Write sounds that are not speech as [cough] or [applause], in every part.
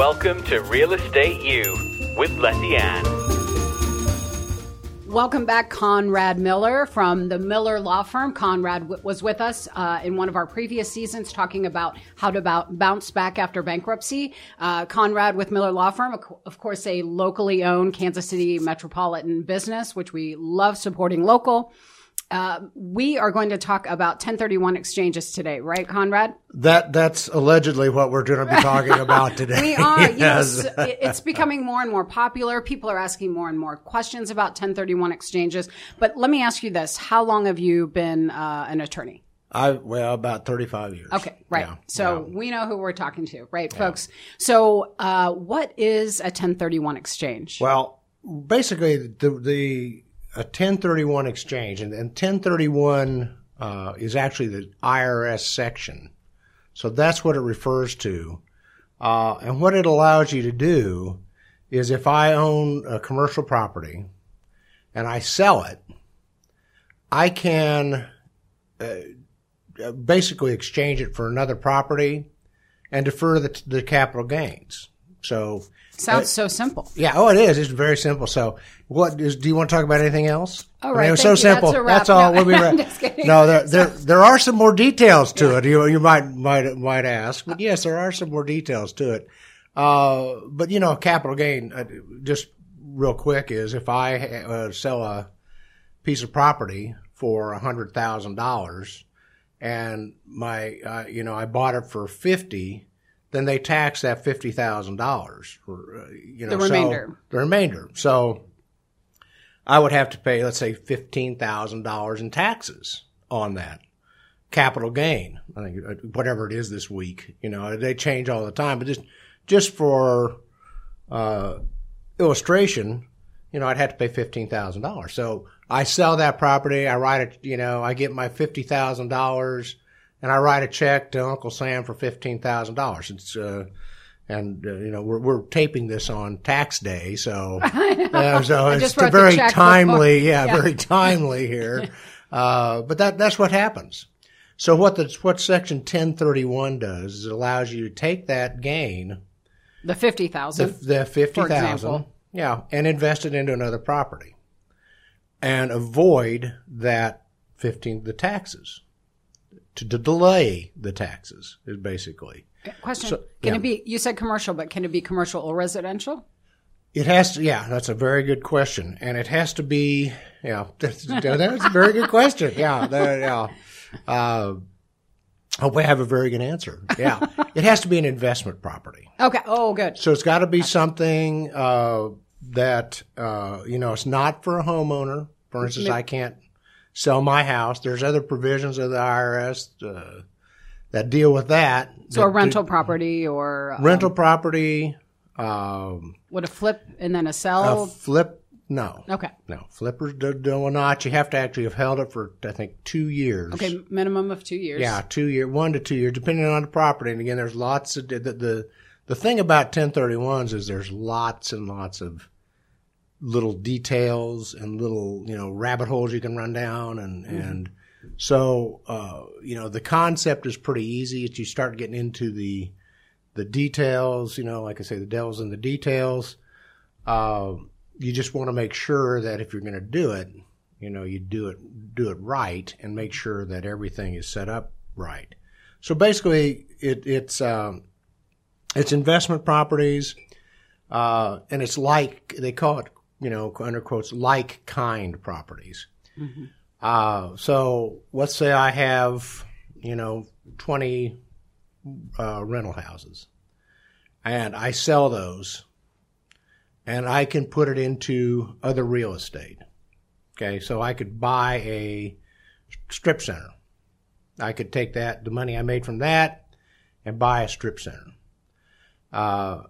Welcome to Real Estate U with Letty Ann. Welcome back, Conrad Miller from the Miller Law Firm. Conrad w- was with us uh, in one of our previous seasons talking about how to about bounce back after bankruptcy. Uh, Conrad with Miller Law Firm, of course, a locally owned Kansas City metropolitan business, which we love supporting local. Uh, we are going to talk about 1031 exchanges today, right, Conrad? That that's allegedly what we're going to be talking [laughs] about today. We are. You know, Yes. it's becoming more and more popular. People are asking more and more questions about 1031 exchanges. But let me ask you this: How long have you been uh, an attorney? I well about thirty five years. Okay, right. Yeah, so yeah. we know who we're talking to, right, folks? So, uh, what is a 1031 exchange? well, basically the the a ten thirty one exchange and, and ten thirty one uh, is actually the IRS section, so that's what it refers to. Uh, and what it allows you to do is if I own a commercial property and I sell it, I can uh, basically exchange it for another property and defer the, the capital gains. So, Sounds so simple. yeah, oh, it is. It's very simple. So, what is? Do you want to talk about anything else? All I right, mean, it was so you. That's simple. a wrap. all. No, We'll be [laughs] right. No, there, there, there are some more details to it. You, you might, might, might ask, but yes, there are some more details to it. Uh, but you know, capital gain, uh, just real quick, is if I uh, sell a piece of property for a hundred thousand dollars, and my, uh, you know, I bought it for fifty, then they tax that fifty thousand dollars uh, you know, The so- remainder. the remainder. So I would have to pay, let's say, fifteen thousand dollars in taxes on that capital gain. I think uh, whatever it is this week, you know, they change all the time, but just just for uh, illustration, you know, I'd have to pay fifteen thousand dollars. So I sell that property, I write it, you know, I get my fifty thousand dollars, and I write a check to Uncle Sam for fifteen thousand dollars. It's uh, and uh, you know we're we're taping this on tax day, so [laughs] uh, so it's just wrote the very timely, yeah, Yeah. very timely here. [laughs] Uh, but that that's what happens. So what the what Section 1031 does is it allows you to take that gain, The 50,000. the, the fifty thousand, yeah, and invest it into another property, and avoid that fifteen the taxes, to, to delay the taxes is basically. Question. so- can yeah. it be, you said commercial, but can it be commercial or residential? It has to, yeah, that's a very good question, and it has to be, yeah, [laughs] that's, that's a very good question, yeah, that, yeah. Uh, hope I have a very good answer. Yeah, [laughs] it has to be an investment property, Okay. Oh, good. so it's got to be something uh, that uh, you know it's not for a homeowner. For instance, I can't sell my house. There's other provisions of the IRS uh, that deal with that. So a That- rental property or uh, rental property, um, would a flip and then a sell? a flip. No, okay. No, flippers do, do not. You have to actually have held it for I think two years. Okay. Minimum of two years. Yeah, two year, one to two years, depending on the property. And again, there's lots of the the, the thing about 1031s is there's lots and lots of little details and little you know rabbit holes you can run down and and so uh, you know the concept is pretty easy. It's you start getting into the the details. You know, like I say, the devil's in the details. Uh, you just want to make sure that if you're going to do it, you know, you do it do it right and make sure that everything is set up right. So basically, it, it's um, it's investment properties, uh, and it's like they call it, you know, under quotes, like kind properties. Uh, so let's say I have, you know, twenty uh, rental houses, and I sell those, and I can put it into other real estate. Okay, so I could buy a strip center. I could take that, the money I made from that, and buy a strip center. Uh,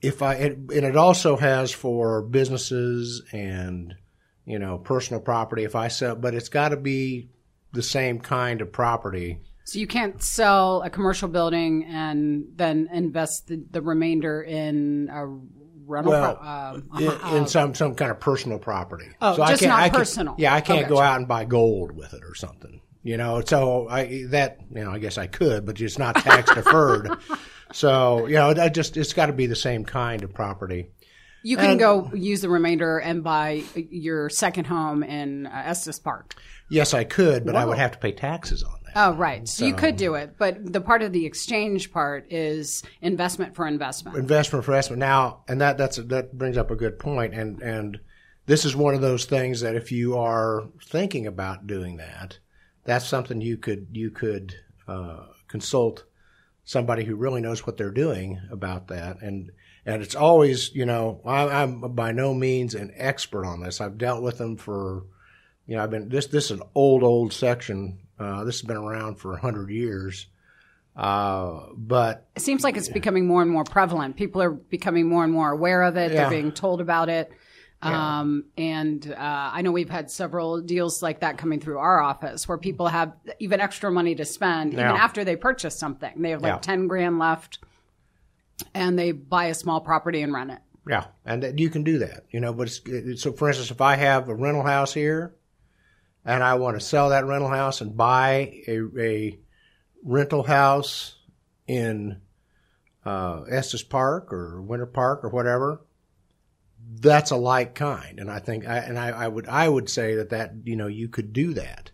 if I, it, and it also has for businesses and, you know, personal property. If I sell, but it's got to be the same kind of property. So you can't sell a commercial building and then invest the, the remainder in a rental. Well, pro- um, in, uh, in some some kind of personal property. Oh, I just can't, not I personal. yeah, I can't Oh, go gotcha. out and buy gold with it or something. You know, so I that you know I guess I could, but it's not tax deferred. [laughs] so you know, I just it's got to be the same kind of property. You can And- go use the remainder and buy your second home in uh, Estes Park. Yes, I could, but I would have to pay taxes on that. Oh, right. So, you could do it, but the part of the exchange part is investment for investment. investment for investment now, and that that's that brings up a good point, and and this is one of those things that if you are thinking about doing that, that's something you could you could uh, consult somebody who really knows what they're doing about that, and and it's always you know I, I'm by no means an expert on this. I've dealt with them for you know I've been this this is an old old section. Uh, this has been around for a hundred years. Uh, but It seems like it's becoming more and more prevalent. People are becoming more and more aware of it. Yeah. They're being told about it. Um, and uh, I know we've had several deals like that coming through our office where people have even extra money to spend even after they purchase something. They have like Yeah. 10 grand left and they buy a small property and rent it. Yeah, and that you can do that, you know. But so, for instance, if I have a rental house here, and I want to sell that rental house and buy a, a rental house in uh, Estes Park or Winter Park or whatever, that's a like kind, and I think, I, and I, I would, I would say that that you know you could do that,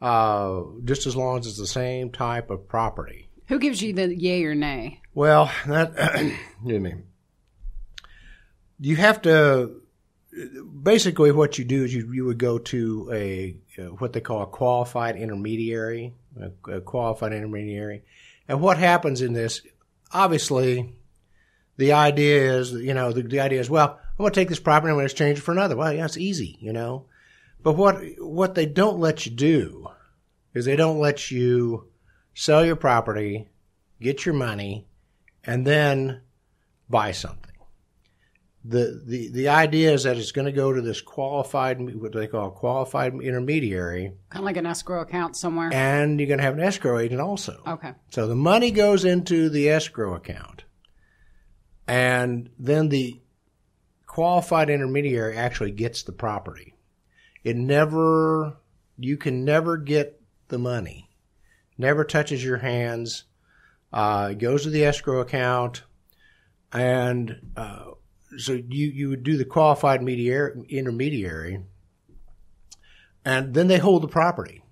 uh, just as long as it's the same type of property. Who gives you the yay or nay? Well, that [clears throat] excuse me. You have to basically what you do is you you would go to a uh, what they call a qualified intermediary, a, a qualified intermediary, and what happens in this? Obviously, the idea is you know the, the idea is well I'm going to take this property and I'm going to exchange it for another. Well, yeah, it's easy, you know, but what what they don't let you do is they don't let you sell your property, get your money, and then buy something. The, the, the idea is that it's going to go to this qualified, what they call a qualified intermediary, Kind of like an escrow account somewhere. and you're going to have an escrow agent also. Okay. So the money goes into the escrow account, and then the qualified intermediary actually gets the property. It never, you can never get the money, never touches your hands. Uh, goes to the escrow account, and uh, so you you would do the qualified mediar- intermediary, and then they hold the property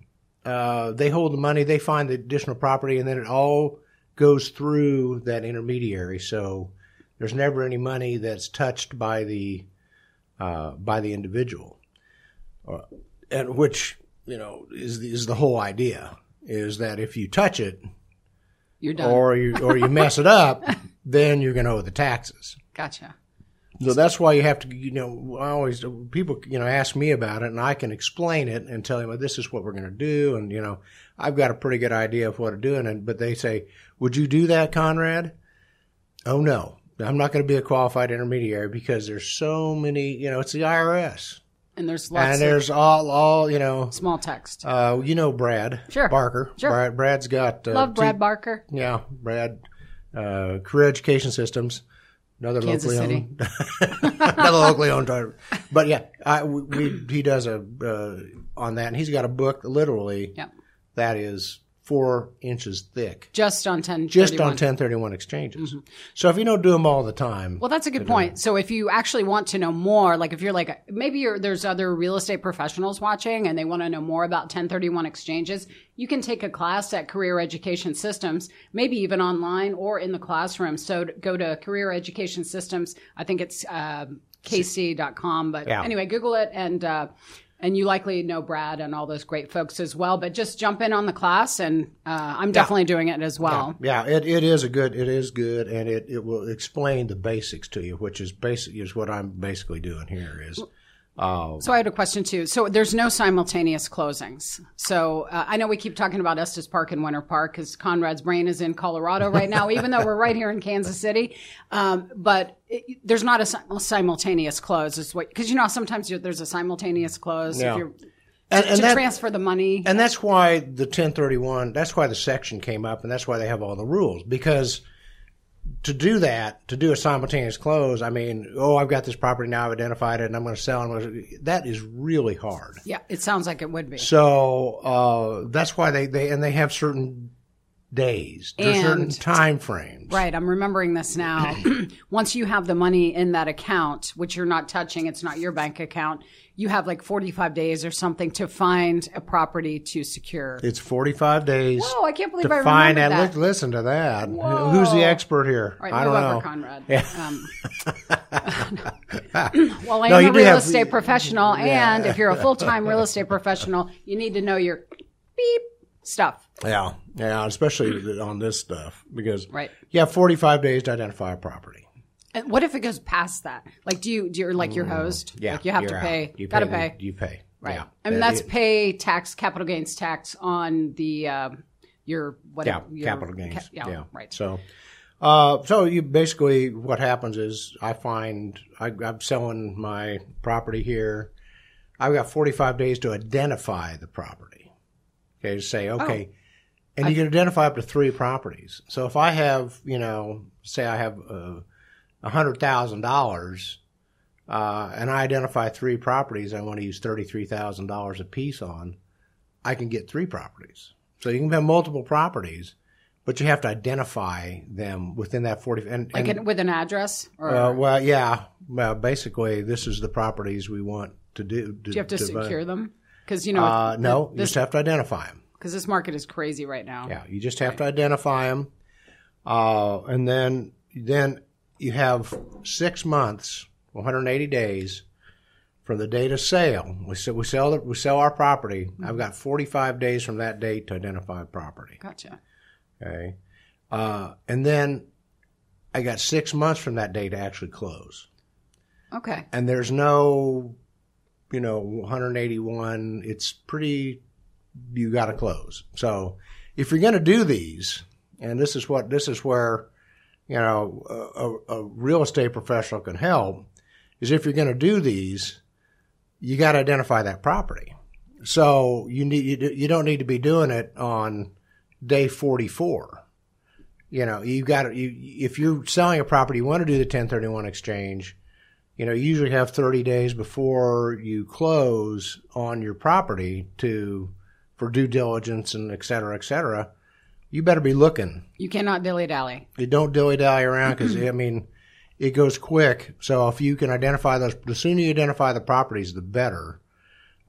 uh, they hold the money, they find the additional property, and then it all goes through that intermediary. So there's never any money that's touched by the uh, by the individual, uh, and which you know is the, is the whole idea is that if you touch it You're done. or you or you mess it up, [laughs] then you're going to owe the taxes. gotcha. So that's why you have to, you know, I always people, you know, ask me about it, and I can explain it and tell them, well, this is what we're going to do, and you know, I've got a pretty good idea of what to do, and but they say, would you do that, Conrad? Oh no, I'm not going to be a qualified intermediary because there's so many, you know, it's the IRS, And there's lots and there's all, all, you know, small text. uh, you know, Brad Sure. Barker, Sure. Brad, Brad's got uh, Love Brad two- Barker. yeah, Brad, uh, Career Education Systems, another Kansas locally City. owned, [laughs] another locally owned. driver. But yeah, I, we, we, he does a uh, on that, and he's got a book literally Yep. that is four inches thick, Just on 10. just on 1031 exchanges. So if you don't do them all the time, Mm-hmm. Well, that's a good point. So if you actually want to know more, like if you're like, maybe you're, there's other real estate professionals watching and they want to know more about 1031 exchanges, you can take a class at Career Education Systems, maybe even online or in the classroom. So go to Career Education Systems. I think it's, um kc.com, but Yeah. anyway, Google it and, uh, and you likely know Brad and all those great folks as well, but just jump in on the class and, uh, I'm definitely doing it as well. yeah, it, it is a good, it is good, and it, it will explain the basics to you, which is basic is what I'm basically doing here is. Uh, So I had a question too. So there's no simultaneous closings. So uh, I know we keep talking about Estes Park and Winter Park because Conrad's brain is in Colorado right now, even though we're right here in Kansas City. Um, but it, there's not a simultaneous close. Is what because you know sometimes you, there's a simultaneous close Yeah. if you're and, and to that, transfer the money. And that's why the 1031, that's why the section came up, and that's why they have all the rules because to do that, to do a simultaneous close, I mean, oh, I've got this property now, I've identified it, and I'm going to sell. And that is really hard. Yeah, it sounds like it would be. So uh, that's why they, they and they have certain days, certain And- time frames. Right, I'm remembering this now. [clears throat] Once you have the money in that account, which you're not touching, it's not your bank account, you have like 45 days or something to find a property to secure. It's 45 days. Whoa, I can't believe to I find remembered that. that. Li- Listen to that. Whoa. Who's the expert here? Right, I don't over, know. Conrad. Yeah. Um, [laughs] well, I am a real have- estate professional, Yeah. and if you're a [laughs] full time real estate professional, you need to know your beep stuff. Yeah, yeah, especially on this stuff because Right. you have 45 days to identify a property. And what if it goes past that? Like, do you do you like your host? Mm, Yeah, like you have to out. pay. You gotta pay. You pay. Right. Yeah. I mean, Uh, that's it- pay tax, capital gains tax on the uh, your yeah, your, capital gains. ca- yeah, yeah, right. So, uh, so you basically what happens is I find I, I'm selling my property here. I've got 45 days to identify the property. Okay, to say okay, and you can identify up to three properties. So if I have, you know, say I have uh, a hundred thousand dollars. Uh, and I identify three properties I want to use thirty-three thousand dollars a piece on. I can get three properties. So you can have multiple properties, but you have to identify them within that 40. And, like and with an address, or uh, well, yeah. Well, basically, this is the properties we want to do. do you have to buy. secure them? Because you know, Uh, no, you just have to identify them. Because this market is crazy right now. Yeah, you just have to identify them, uh, and then then you have six months, 180 days from the date of sale. We sell we sell the, we sell our property. I've got 45 days from that date to identify a property. Gotcha. Okay, uh, and then I got six months from that day to actually close. Okay. And there's no, you know, 181. It's pretty. You got to close. So if you're going to do these, and this is what this is where, you know, a, a, real estate professional can help, is if you're going to do these, you got to identify that property. So you need you don't need to be doing it on day 44. You know, you got to you if you're selling a property, you want to do the 1031 exchange. You know, you usually have 30 days before you close on your property to for due diligence and et cetera, et cetera. You better be looking. You cannot dilly dally. You don't dilly dally around because I mean, it goes quick. So if you can identify those, the sooner you identify the properties, the better.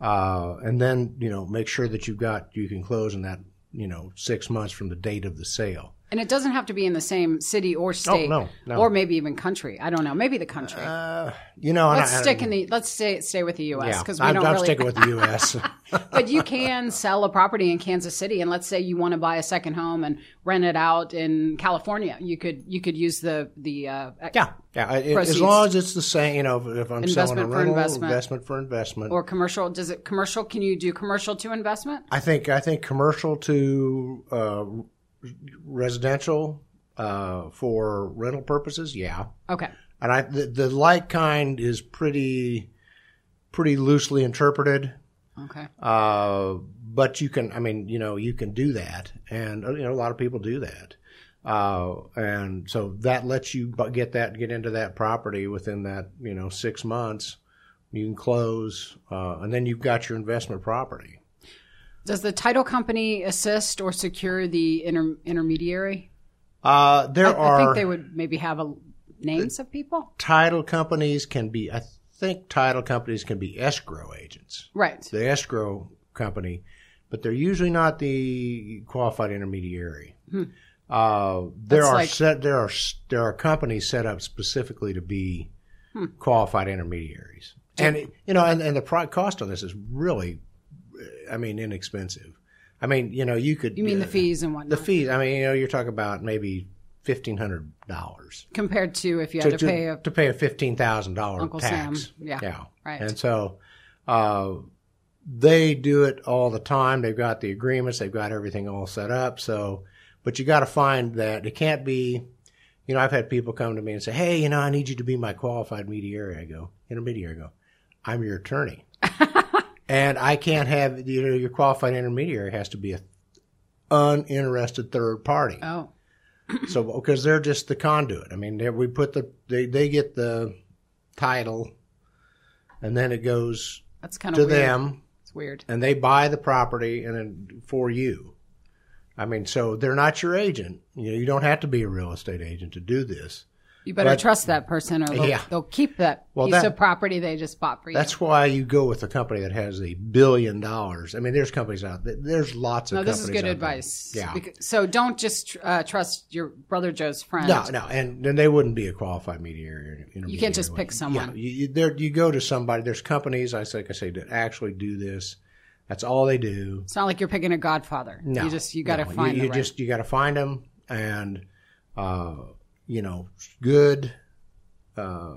Uh, and then you know, make sure that you've got you can close in that you know six months from the date of the sale. And it doesn't have to be in the same city or state, Oh, no, no. or maybe even country. I don't know. Maybe the country. Uh, you know, let's I- stick in the. Let's stay stay with the U.S. yeah. because we I'm, don't I'm really. sticking with the U.S. [laughs] but you can sell a property in Kansas City, and let's say you want to buy a second home and rent it out in California. You could you could use the the uh, yeah, yeah. It- as long as it's the same, you know, if I'm selling a Investment for rental, investment. investment for investment. or commercial. Does it commercial? Can you do commercial to investment? I think I think commercial to uh, residential uh, for rental purposes, yeah. Okay. And I the, the like kind is pretty pretty loosely interpreted. Okay. Uh, but you can, I mean, you know, you can do that, and uh, you know, a lot of people do that, uh, and so that lets you get that, get into that property within that, you know, six months. You can close, uh, and then you've got your investment property. Does the title company assist or secure the inter- intermediary? Uh, there I, are I think they would maybe have a, names of people. title companies can be. I think title companies can be escrow agents. Right. the escrow company, but they're usually not the qualified intermediary. Uh, there Hmm. That's are like- set there are there are companies set up specifically to be Hmm. qualified intermediaries, and you know, and, and the cost on this is really, I mean, inexpensive. I mean, you know, you could You mean the uh, fees and whatnot? The fees. I mean, you know, you're talking about maybe fifteen hundred dollars compared to if you had to, pay a to pay a fifteen thousand dollar Uncle tax. Sam. Yeah. yeah, Right. And so uh, they do it all the time. They've got the agreements. They've got everything all set up. So, but you got to find that it can't be. You know, I've had people come to me and say, "Hey, you know, I need you to be my qualified mediator." I go, intermediary. I go, I'm your attorney, and I can't have you know your qualified intermediary has to be a uninterested third party. oh So because they're just the conduit. I mean, they, we put the they they get the title, and then it goes That's kind to of weird. them, It's weird. and they buy the property and then for you. I mean, so they're not your agent. You know, you don't have to be a real estate agent to do this. You better But- trust that person, or they'll, Yeah. they'll keep that Well, piece that- of property they just bought for you. That's why you go with a company that has a billion dollars. I mean, there's companies out there. There's lots of no, this is good out there. advice. Yeah. Becau- so don't just uh, trust your brother Joe's friend. No, no, and then they wouldn't be a qualified mediator. You can't just pick someone. Yeah, you, you, there, you go to somebody. There's companies, I like I say, that actually do this. That's all they do. It's not like you're picking a Godfather. No, you just you got to no, find You, you right. just you got to find them, and uh, you know, good, uh,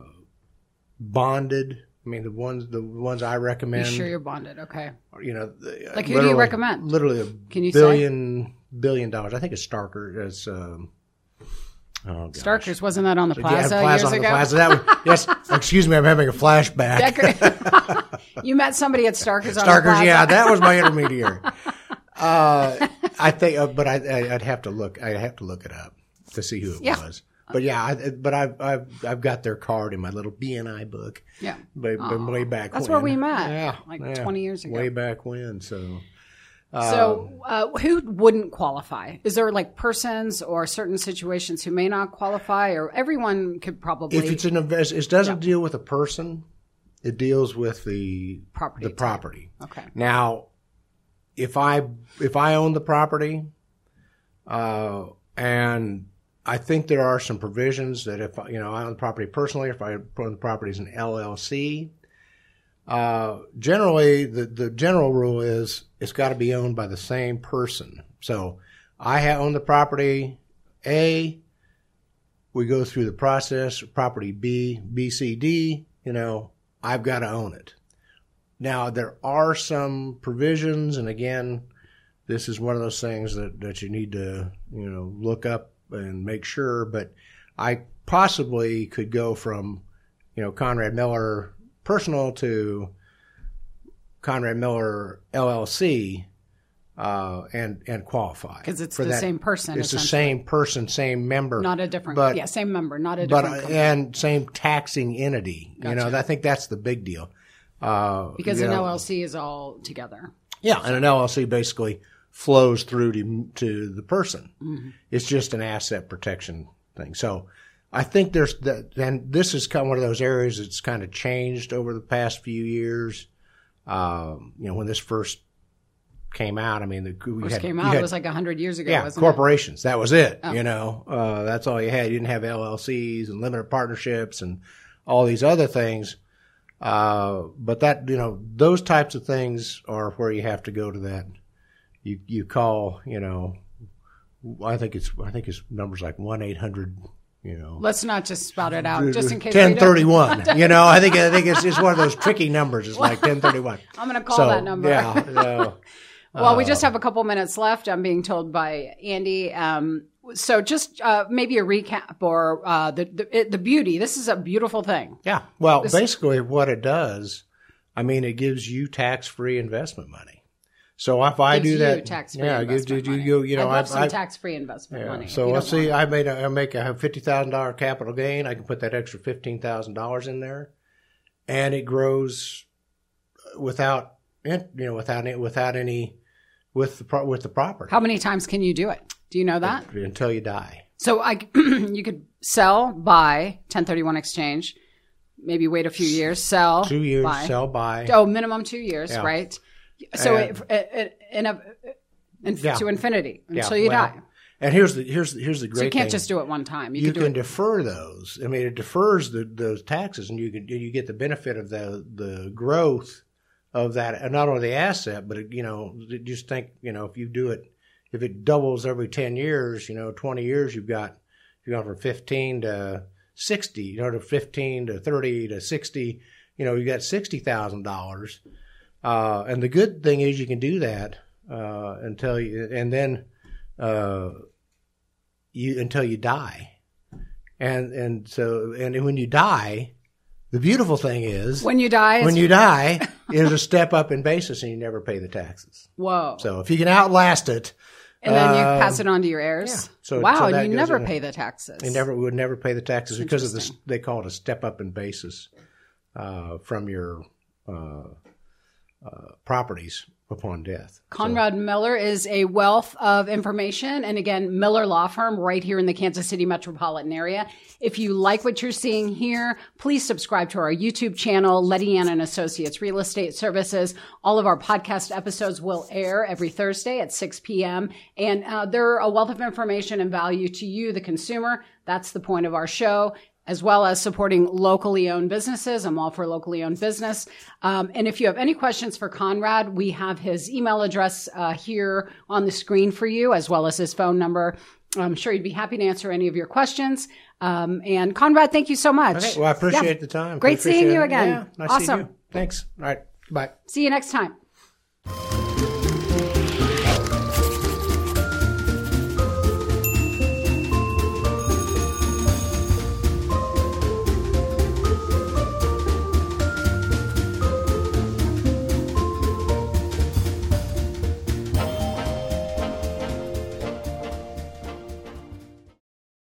bonded. I mean, the ones the ones I recommend. You sure you're bonded? Okay. you know, the- Like, who do you recommend? Literally a Can you say? billion billion dollars. I think it's Starker. It's um, oh gosh. Starkers wasn't that on the Yeah, plaza, Plaza years on the ago? Plaza. That was, [laughs] yes. Excuse me, I'm having a flashback. [laughs] [laughs] You met somebody at Starkers on the Starkers, plaza. yeah, that was my intermediary. Uh, I think, uh, but I, I, I'd have to look. I'd have to look it up to see who it Yeah. was. But yeah, I, but I've, I've I've got their card in my little BNI book. Yeah. Way, way back. That's when. where we met, Yeah, like yeah, 20 years ago. Way back when. So So, uh, who wouldn't qualify? Is there like persons or certain situations who may not qualify, or everyone could probably? if it's an invest, it doesn't deal with a person. It deals with the Property The type. property. okay, Now, if I if I own the property, uh, and I think there are some provisions that if you know I own the property personally, if I own the property as an LLC, uh, generally the the general rule is it's got to be owned by the same person. So I own the property A. We go through the process. Property B, B, C, D. You know, I've got to own it. Now there are some provisions, and again, this is one of those things that, that you need to you know look up and make sure. But I possibly could go from you know Conrad Miller personal to Conrad Miller LLC uh, and and qualify because it's the that. same person. It's the same person, same member, not a different. but- yeah, same member, not a but different. uh, company. and same taxing entity. You know, I think that's the big deal. Uh, because an know, LLC is all together. yeah, and an LLC basically flows through to to the person. Mm-hmm. It's just an asset protection thing. So I think there's that, and this is kind of one of those areas that's kind of changed over the past few years. Um, you know, when this first came out, I mean, the we First had, came out. had- it was like hundred years ago. yeah, wasn't it? corporations. That was it. Oh. You know, uh, that's all you had. You didn't have LLCs and limited partnerships and all these other things. Uh, but that you know, those types of things are where you have to go to that. You you call you know, I think it's I think it's numbers like one eight hundred. You know, Let's not just spout it out, just in case. we ten thirty one. [laughs] You know, I think I think it's it's one of those tricky numbers. It's like ten thirty one. [laughs] I'm going to call So that number. yeah, so, [laughs] Well, we Uh, just have a couple minutes left. I'm being told by Andy. Um, so just uh, maybe a recap or uh, the the, the beauty. This is a beautiful thing. Yeah. Well, basically, what it does, I mean, it gives you tax free investment money. So if I do that, tax-free yeah, gives you, you, you know, I'd love some I, tax-free investment yeah. money. So let's see, I made, a, I make a fifty thousand dollar capital gain. I can put that extra fifteen thousand dollars in there, and it grows without, you know, without any, without any, with the with the property How many times can you do it? Do you know that? until you die. So I, [clears throat] you could sell, buy, 1031 exchange, maybe wait a few years, sell, Two years, buy. sell buy. Oh, minimum two years, Yeah. right? So And- it, it, it, in a, in, Yeah. to infinity Yeah, until you well, die. And here's the here's the, here's the great. So you can't thing. just do it one time. You, you can can defer those. I mean, it defers the, those taxes, and you can you get the benefit of the the growth of that, and not only the asset, but you know, just think, you know, if you do it, if it doubles every ten years, you know, twenty years, you've got you've gone from fifteen to sixty, you know, to fifteen to thirty to sixty, you know, you got sixty thousand dollars. Uh, and the good thing is you can do that uh, until you, and then uh, you until you die and and so and when you die the beautiful thing is when you die, when you [laughs] die is a step up in basis and you never pay the taxes whoa. so if you can outlast it And then you pass it on to your heirs. Uh, So- wow, so and you never in pay the taxes. They never would never pay the taxes because of this. They call it a step up in basis uh, from your uh, properties upon death. Conrad Miller is a wealth of information. And again, Miller Law Firm right here in the Kansas City metropolitan area. If you like what you're seeing here, please subscribe to our YouTube channel, Letty Ann and Associates Real Estate Services. All of our podcast episodes will air every Thursday at 6 p.m. And uh, they're a wealth of information and value to you, the consumer. That's the point of our show as well as supporting locally owned businesses. I'm all for locally owned business. Um, and if you have any questions for Conrad, we have his email address uh, here on the screen for you, as well as his phone number. I'm sure he'd be happy to answer any of your questions. Um, and Conrad, thank you so much. Okay, well, I appreciate Yeah. the time. Great seeing you it. again. Yeah, nice Awesome. seeing you. Thanks. All right. Bye. See you next time.